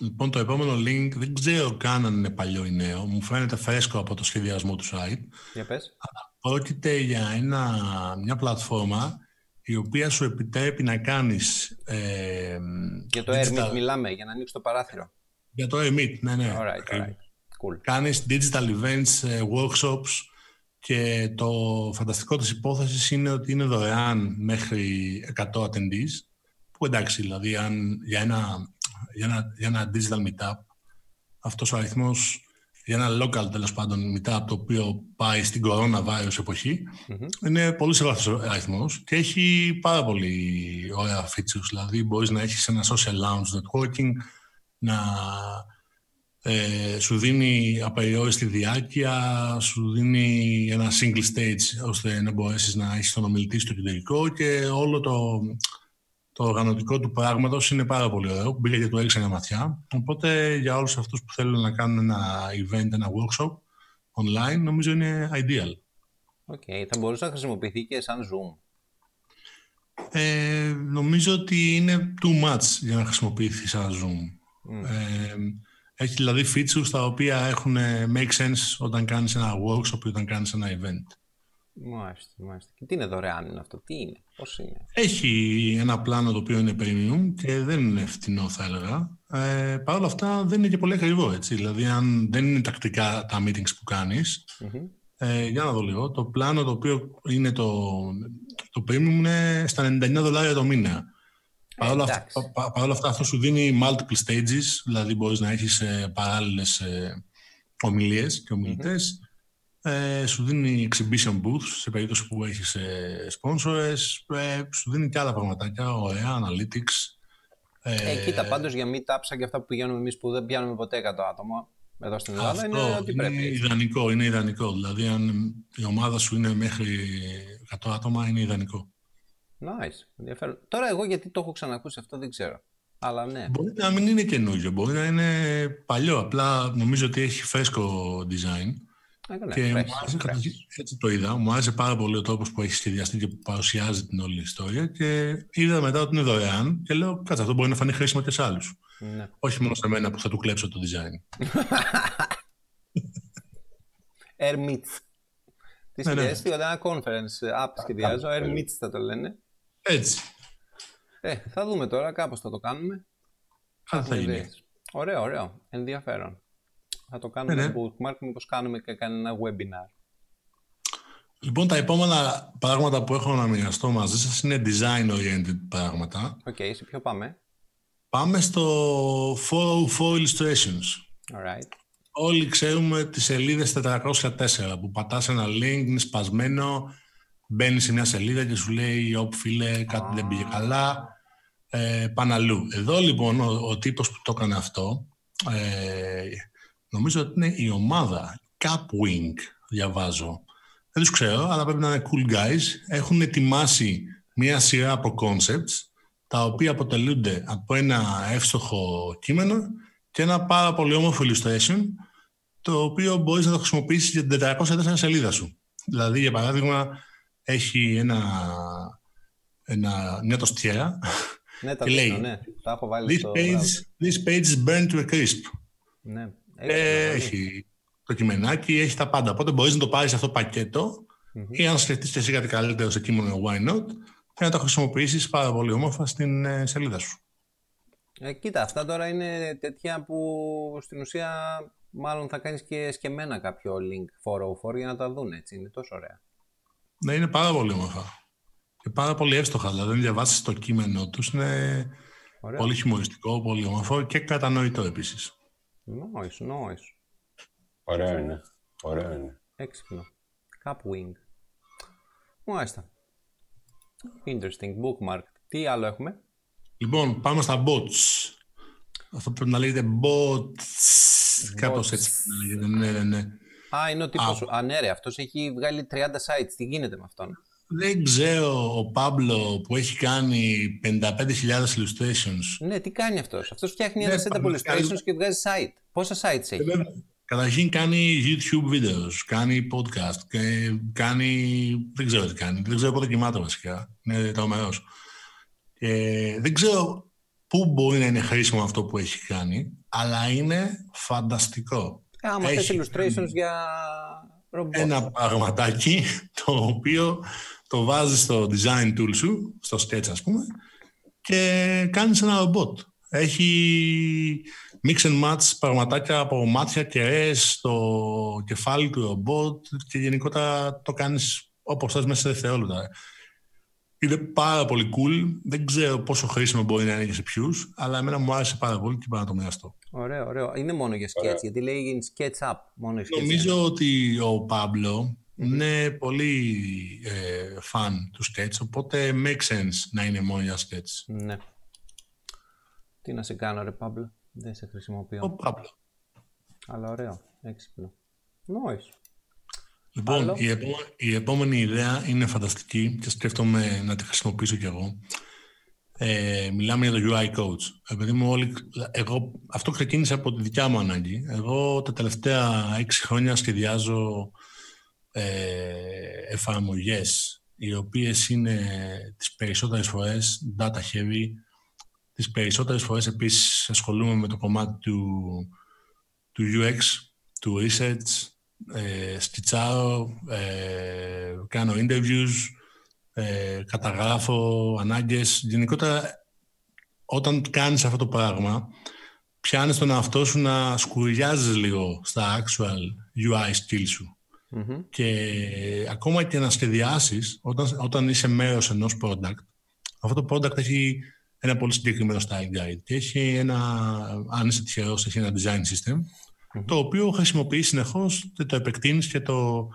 Speaker 3: λοιπόν, το επόμενο link δεν ξέρω καν αν είναι παλιό ή νέο. Μου φαίνεται φρέσκο από το σχεδιασμό του site.
Speaker 1: Για πες.
Speaker 3: Πρόκειται για ένα, μια πλατφόρμα η οποία σου επιτρέπει να κάνεις ε,
Speaker 1: Για το
Speaker 3: digital-
Speaker 1: Airmeet μιλάμε, για να ανοίξει το παράθυρο.
Speaker 3: Για το Emit, ναι, ναι.
Speaker 1: Alright,
Speaker 3: Ακριβώς.
Speaker 1: alright. Cool.
Speaker 3: Κάνεις digital events, ε, workshops και το φανταστικό της υπόθεσης είναι ότι είναι δωρεάν μέχρι 100 attendees που εντάξει, δηλαδή αν, για, ένα, για, ένα, για ένα digital meetup αυτός ο αριθμός για ένα local τέλος πάντων meetup το οποίο πάει στην coronavirus εποχή
Speaker 1: Μμμ.
Speaker 3: είναι πολύ σεβαστός αριθμός και έχει πάρα πολύ ωραία features. Δηλαδή μπορείς να έχεις ένα social lounge networking, να ε, σου δίνει απεριόριστη διάρκεια, σου δίνει ένα single stage ώστε να μπορέσεις να έχεις τον ομιλητή στο κεντρικό και όλο το, το οργανωτικό του πράγματος είναι πάρα πολύ ωραίο. Μπήκα και του έριξα μια ματιά. Οπότε για όλους αυτούς που θέλουν να κάνουν ένα event, ένα workshop online, νομίζω είναι ideal.
Speaker 1: OK, θα μπορούσε να χρησιμοποιηθεί και σαν Zoom.
Speaker 3: Ε, νομίζω ότι είναι too much για να χρησιμοποιηθεί σαν Zoom.
Speaker 1: Μμ.
Speaker 3: Ε, έχει δηλαδή features τα οποία έχουν ε, make sense όταν κάνεις ένα workshop ή όταν κάνεις ένα event.
Speaker 1: Μάλιστα, μάλιστα. Και τι είναι δωρεάν είναι αυτό, τι είναι, πώς είναι.
Speaker 3: Έχει ένα πλάνο το οποίο είναι premium και δεν είναι φτηνό θα έλεγα. Ε, Παρ' όλα αυτά δεν είναι και πολύ ακριβό έτσι. Δηλαδή αν δεν είναι τακτικά τα meetings που κάνεις,
Speaker 1: Μμμ.
Speaker 3: ε, για να δω λίγο, το πλάνο το οποίο είναι το, το premium είναι στα 99 δολάρια το μήνα. Παρ' όλα, αυτά,
Speaker 1: εντάξει.
Speaker 3: πα- παρ' όλα αυτά αυτό σου δίνει multiple stages, δηλαδή μπορείς να έχεις ε, παράλληλες ε, ομιλίες και ομιλητες Ε, σου δίνει exhibition booths σε περίπτωση που έχεις ε, sponsors, ε, σου δίνει και άλλα πραγματάκια, ωραία, analytics. Ε,
Speaker 1: Ε, κοίτα, πάντως για meetups σαν και αυτά που πηγαίνουμε εμείς που δεν πιάνουμε ποτέ 100 άτομα εδώ στην Ελλάδα είναι
Speaker 3: αυτό
Speaker 1: ότι
Speaker 3: είναι
Speaker 1: πρέπει. έτσι.
Speaker 3: ιδανικό, είναι ιδανικό. Δηλαδή αν η ομάδα σου είναι μέχρι 100 άτομα είναι ιδανικό.
Speaker 1: Nice, ενδιαφέρον. Τώρα εγώ γιατί το έχω ξανακούσει αυτό δεν ξέρω. Αλλά ναι.
Speaker 3: Μπορεί να μην είναι καινούριο, μπορεί να είναι παλιό. Απλά νομίζω ότι έχει φρέσκο design.
Speaker 1: Έκανε
Speaker 3: και
Speaker 1: fresh,
Speaker 3: μου άρεσε,
Speaker 1: fresh.
Speaker 3: καταρχήν, έτσι το είδα, μου άρεσε πάρα πολύ ο τρόπος που έχει σχεδιαστεί και που παρουσιάζει την όλη ιστορία και είδα μετά ότι είναι δωρεάν και λέω κάτσε αυτό μπορεί να φανεί χρήσιμο και σε άλλους.
Speaker 1: Ναι.
Speaker 3: Όχι μόνο σε μένα που θα του κλέψω το design.
Speaker 1: Airmeets. Τι
Speaker 3: Ναι, ναι.
Speaker 1: σχεδιάζει, όταν ένα conference app σχεδιάζω, Airmeets θα το λένε.
Speaker 3: Έτσι.
Speaker 1: Ε, θα δούμε τώρα, κάπως θα το κάνουμε.
Speaker 3: Κάτι θα
Speaker 1: Έχουμε
Speaker 3: γίνει.
Speaker 1: ιδέες. Ωραίο, ωραίο. Ενδιαφέρον. Θα το κάνουμε
Speaker 3: Ναι, ναι.
Speaker 1: bookmark, μήπως κάνουμε και κανένα webinar.
Speaker 3: Λοιπόν, τα επόμενα πράγματα που έχω να μοιραστώ μαζί σας είναι design-oriented πράγματα.
Speaker 1: Οκ, σε ποιο πάμε;
Speaker 3: Πάμε στο 404 Illustrations.
Speaker 1: Alright.
Speaker 3: Όλοι ξέρουμε τις σελίδες 404 που πατάς ένα link, είναι σπασμένο, μπαίνεις σε μια σελίδα και σου λέει «Ωπ φίλε, κάτι δεν πήγε καλά, ε, πάνε αλλού». Εδώ λοιπόν ο, ο τύπος που το έκανε αυτό, ε, νομίζω ότι είναι η ομάδα Capwing, διαβάζω. Δεν τους ξέρω, αλλά πρέπει να είναι cool guys. Έχουν ετοιμάσει μια σειρά από concepts, τα οποία αποτελούνται από ένα εύστοχο κείμενο και ένα πάρα πολύ όμορφο illustration, το οποίο μπορείς να το χρησιμοποιήσεις για την 404 σελίδα σου. Δηλαδή, για παράδειγμα, έχει ένα, ένα, μια τοστιέρα.
Speaker 1: Ναι, τα
Speaker 3: Και
Speaker 1: δείχνω,
Speaker 3: λέει,
Speaker 1: ναι. Τα έχω βάλει
Speaker 3: This
Speaker 1: στο
Speaker 3: page,
Speaker 1: browser.
Speaker 3: this page is burned to a crisp.
Speaker 1: Ναι.
Speaker 3: Ε,
Speaker 1: πολύ.
Speaker 3: έχει το κειμενάκι, έχει τα πάντα. Οπότε μπορείς να το πάρεις αυτό πακέτο
Speaker 1: Μμμ.
Speaker 3: ή αν σκεφτείς και εσύ κάτι καλύτερο σε κείμενο why not και να το χρησιμοποιήσεις πάρα πολύ όμορφα στην ε, σελίδα σου.
Speaker 1: Ε, κοίτα, αυτά τώρα είναι τέτοια που στην ουσία μάλλον θα κάνεις και σκεμμένα κάποιο link 404 για να τα δουν έτσι. Είναι τόσο ωραία.
Speaker 3: Ναι, είναι πάρα πολύ όμορφα. Και πάρα πολύ εύστοχα. Δηλαδή, αν διαβάσεις το κείμενό τους, είναι
Speaker 1: Ωραία.
Speaker 3: πολύ χιουμοριστικό, πολύ όμορφο και κατανοητό επίσης.
Speaker 1: Nice, nice.
Speaker 2: Ωραίο είναι. Ωραίο είναι.
Speaker 1: Έξυπνο. Capwing. Μάλιστα. Interesting. Bookmark. Τι άλλο έχουμε;
Speaker 3: Λοιπόν, πάμε στα bots. Αυτό πρέπει να λέγεται bots. κάπως έτσι. Ναι, ναι, ναι.
Speaker 1: Α, είναι ο τύπος σου. Α, ναι ρε, αυτός έχει βγάλει 30 sites. Τι γίνεται με αυτόν;
Speaker 3: Δεν ξέρω ο Παύλο που έχει κάνει 55.000 illustrations.
Speaker 1: Ναι, τι κάνει αυτός; Αυτός φτιάχνει ένα set από illustrations και βγάζει site. Πόσα sites έχει;
Speaker 3: Καταρχήν κάνει YouTube videos, κάνει podcast, και κάνει... δεν ξέρω τι κάνει, δεν ξέρω πότε κοιμάται βασικά, είναι τρομερός. Ε, δεν ξέρω πού μπορεί να είναι χρήσιμο αυτό που έχει κάνει, αλλά είναι φανταστικό.
Speaker 1: Ε, άμα έχει illustrations για ρομπότ.
Speaker 3: Ένα πραγματάκι το οποίο το βάζεις στο design tool σου, στο sketch ας πούμε, και κάνεις ένα ρομπότ. Έχει mix and match πραγματάκια από μάτια και στο κεφάλι του ρομπότ και γενικότερα το κάνεις όπως θες μέσα σε δευτερόλεπτα. Είναι πάρα πολύ cool. Δεν ξέρω πόσο χρήσιμο μπορεί να είναι και σε ποιους, αλλά εμένα μου άρεσε πάρα πολύ και πάρα να το μοιραστώ.
Speaker 1: Ωραίο, ωραίο. Είναι μόνο για sketch, γιατί λέει sketch up. Μόνο sketch
Speaker 3: Νομίζω ότι ο παμπλο είναι πολύ ε, φαν του sketch, οπότε make sense να είναι μόνο για sketch.
Speaker 1: Ναι. Τι να σε κάνω, ρε Παύλο; Δεν σε χρησιμοποιώ.
Speaker 3: Ο Παύλο.
Speaker 1: Αλλά ωραίο. Έξυπνο. Νόης.
Speaker 3: Λοιπόν, η, η επόμενη ιδέα είναι φανταστική και σκέφτομαι να τη χρησιμοποιήσω κι εγώ. Ε, μιλάμε για το UI Coach. Επειδή μου όλοι, εγώ, αυτό ξεκίνησε από τη δικιά μου ανάγκη. Εγώ τα τελευταία έξι χρόνια σχεδιάζω ε, εφαρμογές οι οποίες είναι τις περισσότερες φορές data heavy, τις περισσότερες φορές επίσης ασχολούμαι με το κομμάτι του, του UX, του research, ε, σκιτσάρω, ε, κάνω interviews, ε, καταγράφω ανάγκες. Γενικότερα, όταν κάνεις αυτό το πράγμα, πιάνεις τον εαυτό σου να σκουριάζεις λίγο στα actual UI skills σου. Και ακόμα και να σχεδιάσεις, όταν, όταν είσαι μέρος ενός product, αυτό το product έχει ένα πολύ συγκεκριμένο style guide και έχει ένα, αν είσαι τυχερός, έχει ένα design system το οποίο χρησιμοποιείς συνεχώς και το επεκτείνεις και το,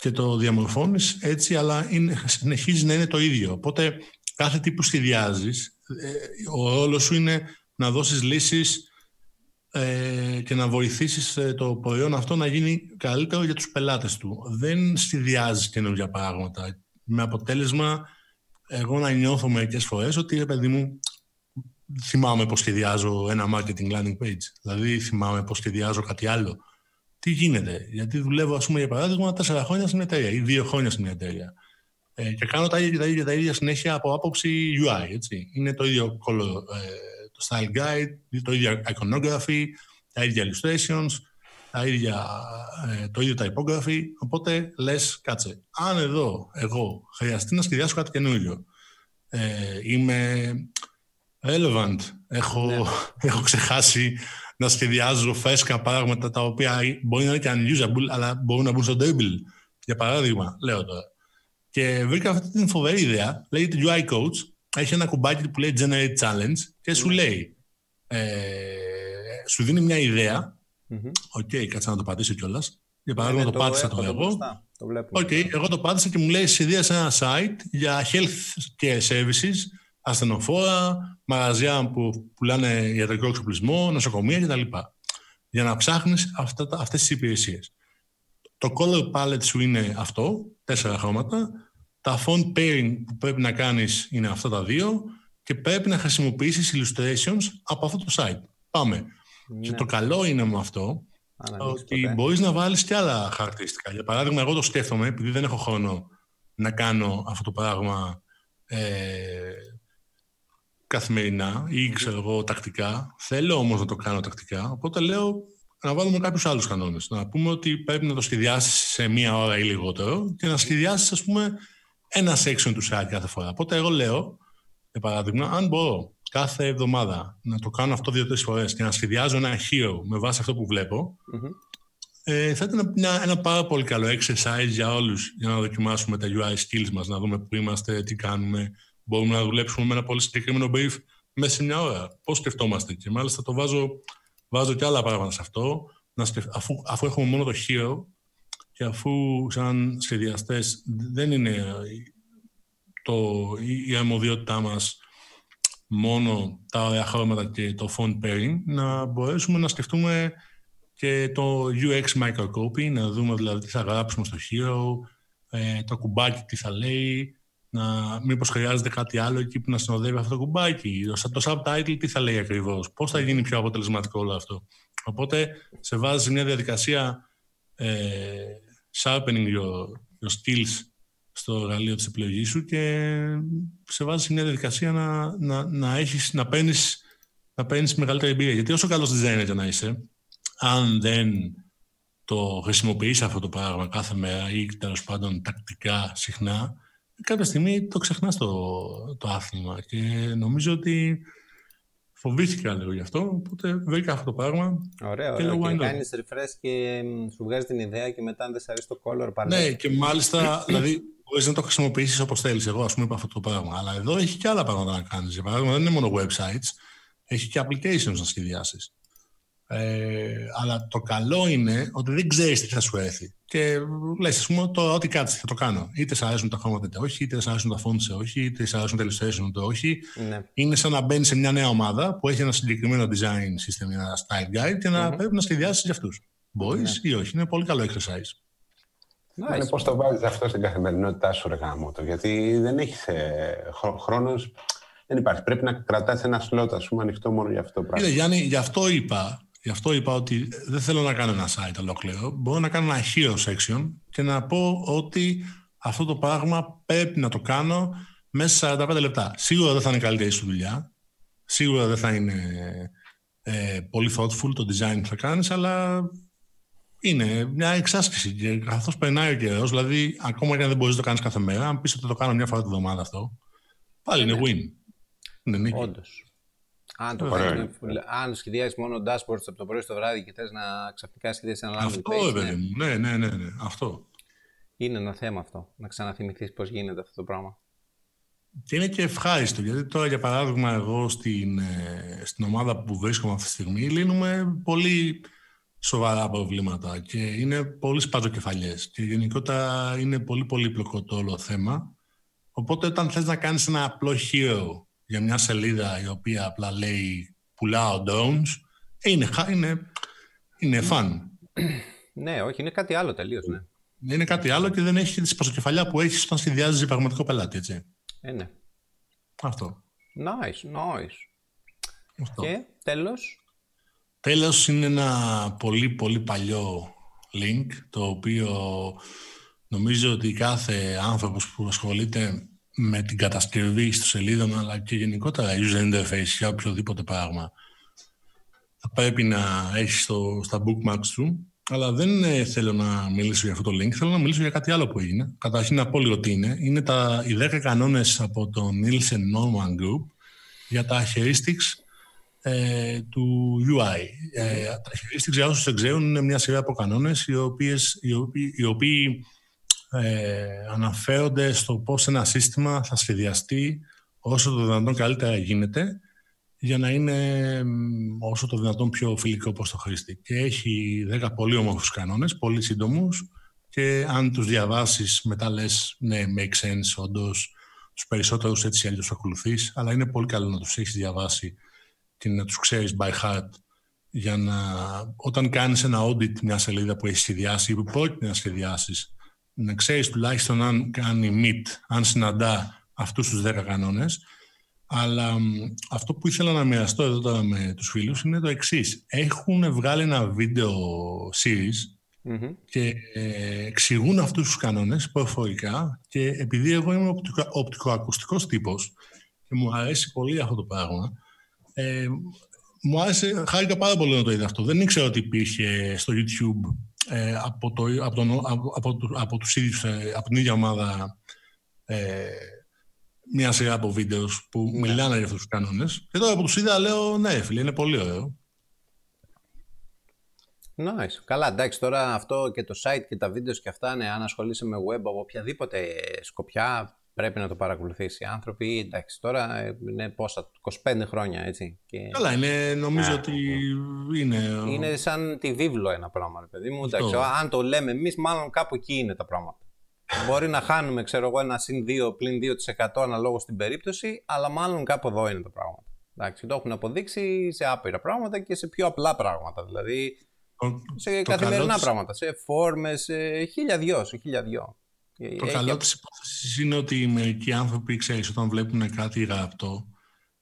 Speaker 3: και το διαμορφώνεις έτσι, αλλά είναι, συνεχίζει να είναι το ίδιο. Οπότε κάθε τι που σχεδιάζεις, ε, ο ρόλος σου είναι να δώσεις λύσεις ε, και να βοηθήσεις ε, το προϊόν αυτό να γίνει καλύτερο για τους πελάτες του. Δεν σχεδιάζεις καινούργια πράγματα. Με αποτέλεσμα, εγώ να νιώθω μερικές φορές ότι, παιδί μου, θυμάμαι πώς σχεδιάζω ένα marketing landing page. Δηλαδή θυμάμαι πώς σχεδιάζω κάτι άλλο. Τι γίνεται, γιατί δουλεύω, ας πούμε, για παράδειγμα, τέσσερα χρόνια στην εταιρεία ή δύο χρόνια στην εταιρεία. Ε, και κάνω τα ίδια, τα, ίδια, τα ίδια συνέχεια από άποψη UI, έτσι. Είναι το ίδιο color, ε, το style guide, το ίδιο iconography, τα ίδια illustrations, τα ίδια, ε, το ίδιο typography. Οπότε λες, κάτσε, αν εδώ εγώ χρειαστεί να σχεδιάσω κάτι καινούριο, ε, είμαι relevant. Έχω, ναι. έχω ξεχάσει να σχεδιάζω φέσκα πράγματα τα οποία μπορεί να είναι και unusable, αλλά μπορούν να μπουν στο table. Για παράδειγμα, λέω τώρα. Και βρήκα αυτή την φοβερή ιδέα. Λέγεται UI Coach. Έχει ένα κουμπάκι που λέει Generate Challenge και σου ναι. λέει. Ε, σου δίνει μια ιδέα. OK, okay, κάτσε να το πατήσω κιόλας. Για παράδειγμα, ναι, το, το πάτησα το εγώ. OK, okay, εγώ το πάτησα και μου λέει σε ένα site για health care services ασθενοφόρα, μαγαζιά που πουλάνε ιατρικό εξοπλισμό, νοσοκομεία κτλ. Για να ψάχνεις αυτά, αυτές τις υπηρεσίες. Το color palette σου είναι αυτό, τέσσερα χρώματα. Τα font pairing που πρέπει να κάνεις είναι αυτά τα δύο και πρέπει να χρησιμοποιήσεις illustrations από αυτό το site. Πάμε. Ναι. Και το καλό είναι με αυτό ότι ποτέ. μπορείς να βάλεις και άλλα χαρακτηριστικά. Για παράδειγμα, εγώ το σκέφτομαι, επειδή δεν έχω χρόνο να κάνω αυτό το πράγμα ε, καθημερινά ή ξέρω εγώ τακτικά. Θέλω όμως να το κάνω τακτικά. Οπότε λέω να βάλουμε κάποιους άλλους κανόνες. Να πούμε ότι πρέπει να το σχεδιάσεις σε μία ώρα ή λιγότερο και να σχεδιάσεις, ας πούμε, ένα section του site κάθε φορά. Οπότε εγώ λέω, για παράδειγμα, αν μπορώ κάθε εβδομάδα να το κάνω αυτό δύο-τρεις φορές και να σχεδιάζω ένα hero με βάση αυτό που βλέπω, ε, θα ήταν ένα, ένα πάρα πολύ καλό exercise για όλους για να δοκιμάσουμε τα UI skills μας, να δούμε πού είμαστε, τι κάνουμε, μπορούμε να δουλέψουμε με ένα πολύ συγκεκριμένο brief μέσα σε μια ώρα. Πώς σκεφτόμαστε. Και μάλιστα το βάζω, βάζω και άλλα πράγματα σε αυτό. Να αφού, αφού έχουμε μόνο το hero και αφού σαν σχεδιαστές δεν είναι το, η αρμοδιότητά μας μόνο τα ωραία χρώματα και το font pairing, να μπορέσουμε να σκεφτούμε και το UX microcopy, να δούμε δηλαδή τι θα γράψουμε στο Hero, ε, το κουμπάκι τι θα λέει, να, μήπως χρειάζεται κάτι άλλο εκεί που να συνοδεύει αυτό το κουμπάκι, το, το subtitle τι θα λέει ακριβώς, πώς θα γίνει πιο αποτελεσματικό όλο αυτό. Οπότε σε βάζει μια διαδικασία ε, sharpening your, your skills στο εργαλείο της επιλογής σου και σε βάζει σε μια διαδικασία να, να, να, έχεις, να παίρνεις, να παίρνεις μεγαλύτερη εμπειρία. Γιατί όσο καλός designer να είσαι, αν δεν το χρησιμοποιείς αυτό το πράγμα κάθε μέρα ή τέλος πάντων τακτικά συχνά, κάποια στιγμή το ξεχνάς το, το άθλημα και νομίζω ότι φοβήθηκα λίγο γι' αυτό, οπότε βρήκα αυτό το πράγμα.
Speaker 1: Ωραία, ωραία. Και, και κάνεις refresh και σου βγάζει την ιδέα και μετά αν δεν σε αρέσει το color πάλι.
Speaker 3: Ναι, και μάλιστα, δηλαδή μπορείς να το χρησιμοποιήσεις όπως θέλεις. Εγώ, ας πούμε, είπα αυτό το πράγμα. Αλλά εδώ έχει και άλλα πράγματα να κάνεις. Για παράδειγμα, δεν είναι μόνο websites, έχει και applications να σχεδιάσεις. Ε, αλλά το καλό είναι ότι δεν ξέρεις τι θα σου έρθει. Και λες, ας πούμε, το ό,τι κάτσεις θα το κάνω. Είτε σε αρέσουν τα χρώματα είτε όχι, είτε σε αρέσουν τα fonts όχι, είτε σε αρέσουν τα illustration είτε όχι. Ναι. Είναι σαν να μπαίνεις σε μια νέα ομάδα που έχει ένα συγκεκριμένο design system, ένα style guide και να mm-hmm. πρέπει να σχεδιάσεις για αυτούς. Μπορεί ναι. ή όχι. Είναι πολύ καλό exercise.
Speaker 2: Nice. Είναι πώς το βάζεις αυτό στην καθημερινότητά σου, ρε το. Γιατί δεν έχεις ε, χρόνος. Δεν υπάρχει. Πρέπει να κρατάς ένα σλότ, ας πούμε, ανοιχτό μόνο για αυτό το πράγμα.
Speaker 3: Κύριε Γιάννη, γι' αυτό είπα Γι' αυτό είπα ότι δεν θέλω να κάνω ένα site ολόκληρο. Μπορώ να κάνω ένα hero section και να πω ότι αυτό το πράγμα πρέπει να το κάνω μέσα σε 45 λεπτά. Σίγουρα δεν θα είναι καλύτερη σου δουλειά. Σίγουρα δεν θα είναι ε, πολύ thoughtful το design που θα κάνεις, αλλά είναι μια εξάσκηση. Και καθώς περνάει ο καιρός, δηλαδή ακόμα και αν δεν μπορείς να το κάνεις κάθε μέρα, αν πεις ότι το κάνω μια φορά τη βδομάδα αυτό, πάλι είναι win. Είναι νίκη.
Speaker 1: Όντως. Αν, το κάνεις, αν σχεδιάζει μόνο dashboards από το πρωί στο βράδυ και θες να ξαφνικά σχεδιάσεις ένα landing
Speaker 3: Αυτό, page, ναι. μου. Ναι, ναι, ναι, ναι, αυτό.
Speaker 1: Είναι ένα θέμα αυτό. Να ξαναθυμηθείς πώς γίνεται αυτό το πράγμα.
Speaker 3: Και είναι και ευχάριστο, γιατί τώρα για παράδειγμα εγώ στην, ε, στην ομάδα που βρίσκομαι αυτή τη στιγμή λύνουμε πολύ σοβαρά προβλήματα και είναι πολύ σπατζοκεφαλιές και γενικότερα είναι πολύ πολύπλοκο το όλο θέμα. Οπότε όταν θες να κάνεις ένα απλό hero για μια σελίδα η οποία απλά λέει πουλάω drones, είναι, είναι, είναι fun.
Speaker 1: Ναι, όχι, είναι κάτι άλλο τελείως, ναι.
Speaker 3: Είναι κάτι άλλο και δεν έχει τη σπασοκεφαλιά που έχεις όταν συνδυάζεις πραγματικό πελάτη, έτσι.
Speaker 1: Ε, ναι.
Speaker 3: Αυτό.
Speaker 1: Nice, nice. Αυτό. Και τέλος;
Speaker 3: Τέλος είναι ένα πολύ πολύ παλιό link, το οποίο νομίζω ότι κάθε άνθρωπος που ασχολείται με την κατασκευή στο σελίδα αλλά και γενικότερα user interface για οποιοδήποτε πράγμα θα πρέπει να έχεις στο, στα bookmarks του αλλά δεν ε, θέλω να μιλήσω για αυτό το link, θέλω να μιλήσω για κάτι άλλο που έγινε. Καταρχήν να πω λίγο τι είναι. Είναι τα, οι 10 κανόνες από το Nielsen Norman Group για τα heuristics ε, του UI. Ε, τα heuristics, για όσους δεν ξέρουν, είναι μια σειρά από κανόνες οι, οποίες, οι, οποίοι, οι οποίοι ε, αναφέρονται στο πώς ένα σύστημα θα σχεδιαστεί όσο το δυνατόν καλύτερα γίνεται για να είναι όσο το δυνατόν πιο φιλικό προς το χρήστη. Και έχει 10 πολύ όμορφους κανόνες, πολύ σύντομους και αν τους διαβάσεις μετά λες ναι, make sense, όντως τους περισσότερους έτσι αλλιώς ακολουθείς, αλλά είναι πολύ καλό να τους έχεις διαβάσει και να τους ξέρεις by heart για να όταν κάνεις ένα audit μια σελίδα που έχεις σχεδιάσει ή που πρόκειται να σχεδιάσεις να ξέρεις τουλάχιστον αν κάνει meet, αν συναντά αυτούς τους 10 κανόνες. Αλλά αυτό που ήθελα να μοιραστώ εδώ τώρα με τους φίλους είναι το εξής. Έχουν βγάλει ένα βίντεο series και ε, εξηγούν αυτούς τους κανόνες προφορικά και επειδή εγώ είμαι οπτικο, οπτικοακουστικός τύπος και μου αρέσει πολύ αυτό το πράγμα, ε, μου άρεσε, χάρηκα πάρα πολύ να το είδα αυτό. Δεν ήξερα ότι υπήρχε στο YouTube ε, από, το, από, τον, από, από, από, τους ίδιους, ε, από την ίδια ομάδα ε, μια σειρά από βίντεος που ναι. μιλάνε για αυτούς τους κανόνες. Και τώρα που τους είδα λέω ναι φίλε είναι πολύ ωραίο.
Speaker 1: Nice. Καλά, εντάξει, τώρα αυτό και το site και τα βίντεος και αυτά, ναι, αν ασχολείσαι με web από οποιαδήποτε σκοπιά, πρέπει να το παρακολουθήσει οι άνθρωποι. Εντάξει, τώρα είναι πόσα, 25 χρόνια, έτσι.
Speaker 3: Και... Καλά, είναι, νομίζω ότι είναι...
Speaker 1: Είναι σαν τη βίβλο ένα πράγμα, ρε παιδί μου. Εντάξει, αν το λέμε εμείς, μάλλον κάπου εκεί είναι τα πράγματα. Μπορεί να χάνουμε, ξέρω εγώ, ένα συν 2 πλην 2% αναλόγως στην περίπτωση, αλλά μάλλον κάπου εδώ είναι τα πράγματα. Εντάξει, το έχουν αποδείξει σε άπειρα πράγματα και σε πιο απλά πράγματα. Δηλαδή, σε καθημερινά πράγματα, σε φόρμες, σε χίλια δυο, σε χίλια δυο.
Speaker 3: Το καλό της υπόθεσης είναι ότι μερικοί άνθρωποι, ξέρεις, όταν βλέπουν κάτι γραπτό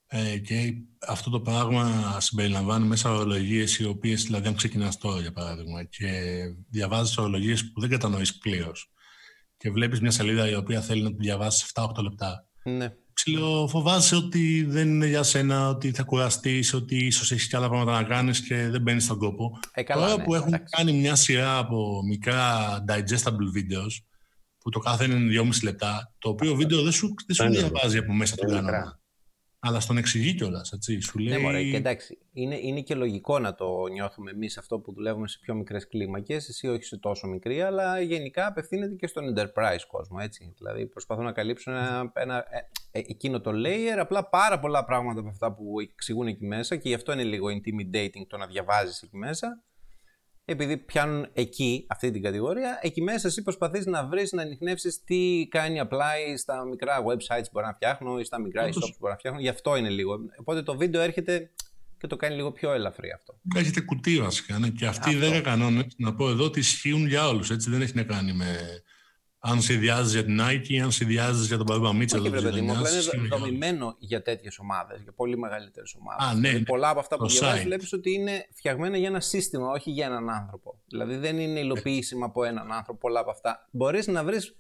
Speaker 3: ε, και αυτό το πράγμα συμπεριλαμβάνει μέσα ορολογίες οι οποίες, δηλαδή αν ξεκινάς τώρα για παράδειγμα και διαβάζεις ορολογίες που δεν κατανοείς πλήρως και βλέπεις μια σελίδα η οποία θέλει να τη διαβάσεις 7-8 λεπτά.
Speaker 1: Ναι.
Speaker 3: Ψιλοφοβάσαι ότι δεν είναι για σένα, ότι θα κουραστείς, ότι ίσως έχεις και άλλα πράγματα να κάνεις και δεν μπαίνεις στον κόπο.
Speaker 1: Ε, καλά,
Speaker 3: Τώρα
Speaker 1: ναι,
Speaker 3: που έχουν
Speaker 1: εντάξει.
Speaker 3: κάνει μια σειρά από μικρά digestible videos, που το κάθε είναι 2,5 λεπτά, το οποίο βίντεο δεν σου, δεν σου
Speaker 2: Είναι.
Speaker 3: διαβάζει από μέσα τον
Speaker 2: Είναι
Speaker 3: κανόνα.
Speaker 2: μικρά.
Speaker 3: Αλλά στον εξηγεί κιόλας, έτσι. Σου λέει.
Speaker 1: Ναι, μωρέ, και εντάξει, είναι, είναι και λογικό να το νιώθουμε εμείς αυτό που δουλεύουμε σε πιο μικρές κλίμακες. Εσύ όχι σε τόσο μικρή, αλλά γενικά απευθύνεται και στον enterprise κόσμο. Έτσι. Δηλαδή προσπαθούν να καλύψουν ένα, ένα, ε, ε, εκείνο το layer, απλά πάρα πολλά πράγματα από αυτά που εξηγούν εκεί μέσα και γι' αυτό είναι λίγο intimidating το να διαβάζεις εκεί μέσα. Επειδή πιάνουν εκεί, αυτή την κατηγορία, εκεί μέσα εσύ προσπαθείς να βρεις, να ανοιχνεύσεις τι κάνει apply στα μικρά websites που μπορεί να φτιάχνω ή στα μικρά
Speaker 3: Όντως.
Speaker 1: e-shops που μπορεί να φτιάχνω. Γι' αυτό είναι λίγο. Οπότε το βίντεο έρχεται και το κάνει λίγο πιο ελαφρύ αυτό.
Speaker 3: Έχετε κουτί βασικά. Ναι. Και αυτοί οι
Speaker 1: Αυτό.
Speaker 3: 10 κανόνες, να πω εδώ, ότι ισχύουν για όλους. Δεν έχει να κάνει με αν συνδυάζεις για την Nike, αν συνδυάζεις για τον Μπαμπά Μίτσελ.
Speaker 1: Όχι,
Speaker 3: της
Speaker 1: βρε παιδί μου, απλά
Speaker 3: γειτονιάς,
Speaker 1: είναι
Speaker 3: ισχύουν για όλους.
Speaker 1: δομημένο για τέτοιες ομάδες, για πολύ μεγαλύτερες ομάδες.
Speaker 3: Α, ναι, ναι.
Speaker 1: πολλά από αυτά που
Speaker 3: Το
Speaker 1: διαβάζεις
Speaker 3: site.
Speaker 1: βλέπεις ότι είναι φτιαγμένα για ένα σύστημα, όχι για έναν άνθρωπο. Δηλαδή δεν είναι υλοποιήσιμα από έναν άνθρωπο πολλά από αυτά. Μπορείς να βρεις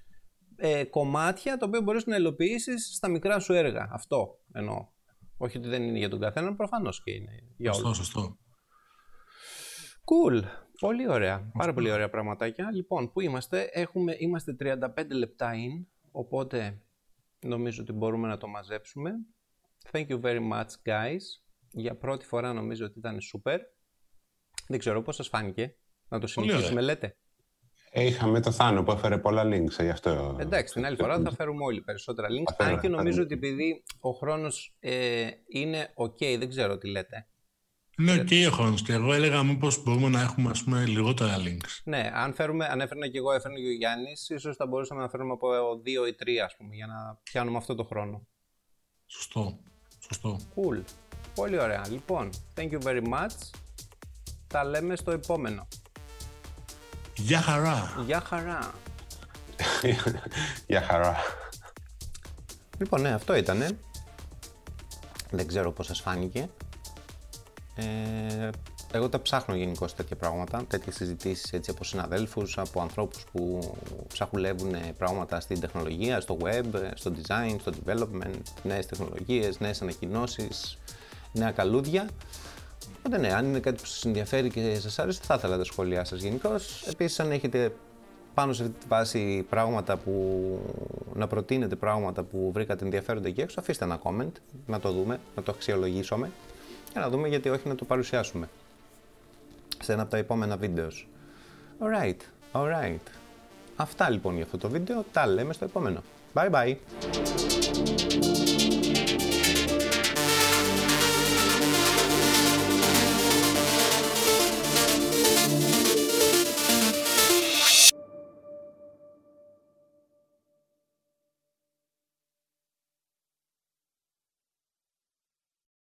Speaker 1: ε, κομμάτια τα οποία μπορείς να υλοποιήσεις στα μικρά σου έργα. Αυτό εννοώ. Όχι ότι δεν είναι για τον καθένα, προφανώς και είναι για
Speaker 3: Σωστό,
Speaker 1: όλους.
Speaker 3: σωστό.
Speaker 1: Cool. Πολύ ωραία. Πάρα πολύ ωραία πραγματάκια. Λοιπόν, πού είμαστε; Έχουμε, είμαστε 35 λεπτά in, οπότε νομίζω ότι μπορούμε να το μαζέψουμε. Thank you very much, guys. Για πρώτη φορά νομίζω ότι ήταν super. Δεν ξέρω πώς σας φάνηκε; Να το
Speaker 3: Πολύ
Speaker 1: συνεχίσουμε,
Speaker 3: ωραία.
Speaker 1: λέτε;
Speaker 2: Ε, είχαμε το Θάνο που έφερε πολλά links, ε, γι' αυτό.
Speaker 1: Εντάξει, την άλλη φορά θα φέρουμε όλοι περισσότερα links.
Speaker 2: Θα
Speaker 1: Αν
Speaker 2: φέρω,
Speaker 1: και
Speaker 2: θα
Speaker 1: νομίζω
Speaker 2: φέρω.
Speaker 1: ότι επειδή ο χρόνος ε, είναι ok, δεν ξέρω τι λέτε.
Speaker 3: Είναι οκ ο χρόνος. Και εγώ έλεγα μήπως μπορούμε να έχουμε ας πούμε, λιγότερα links.
Speaker 1: Ναι, αν, φέρουμε, αν έφερνα και εγώ, έφερνε και ο Γιάννης, ίσως θα μπορούσαμε να φέρουμε από δύο ή τρία, ας πούμε, για να πιάνουμε αυτό το χρόνο.
Speaker 3: Σωστό. Σωστό.
Speaker 1: Cool. Πολύ ωραία. Λοιπόν, thank you very much. Τα λέμε στο επόμενο.
Speaker 3: Γεια χαρά.
Speaker 1: Γεια χαρά.
Speaker 2: Για χαρά.
Speaker 1: Λοιπόν, ναι, αυτό ήτανε. Δεν ξέρω πώς σας φάνηκε. Ε, εγώ τα ψάχνω γενικώ τέτοια πράγματα, τέτοιες συζητήσεις έτσι από συναδέλφους, από ανθρώπους που ψαχουλεύουν πράγματα στην τεχνολογία, στο web, στο design, στο development, νέες τεχνολογίες, νέες ανακοινώσεις, νέα καλούδια. Οπότε ναι, αν είναι κάτι που σας ενδιαφέρει και σας άρεσε, θα ήθελα τα σχόλιά σας γενικώς. Επίσης, αν έχετε πάνω σε αυτή τη βάση πράγματα που να προτείνετε πράγματα που βρήκατε ενδιαφέροντα εκεί έξω, αφήστε ένα comment, να το δούμε, να το αξιολογήσουμε και να δούμε γιατί όχι να το παρουσιάσουμε σε ένα από τα επόμενα βίντεος. Alright, alright. Αυτά λοιπόν για αυτό το βίντεο, τα λέμε στο επόμενο. Bye bye!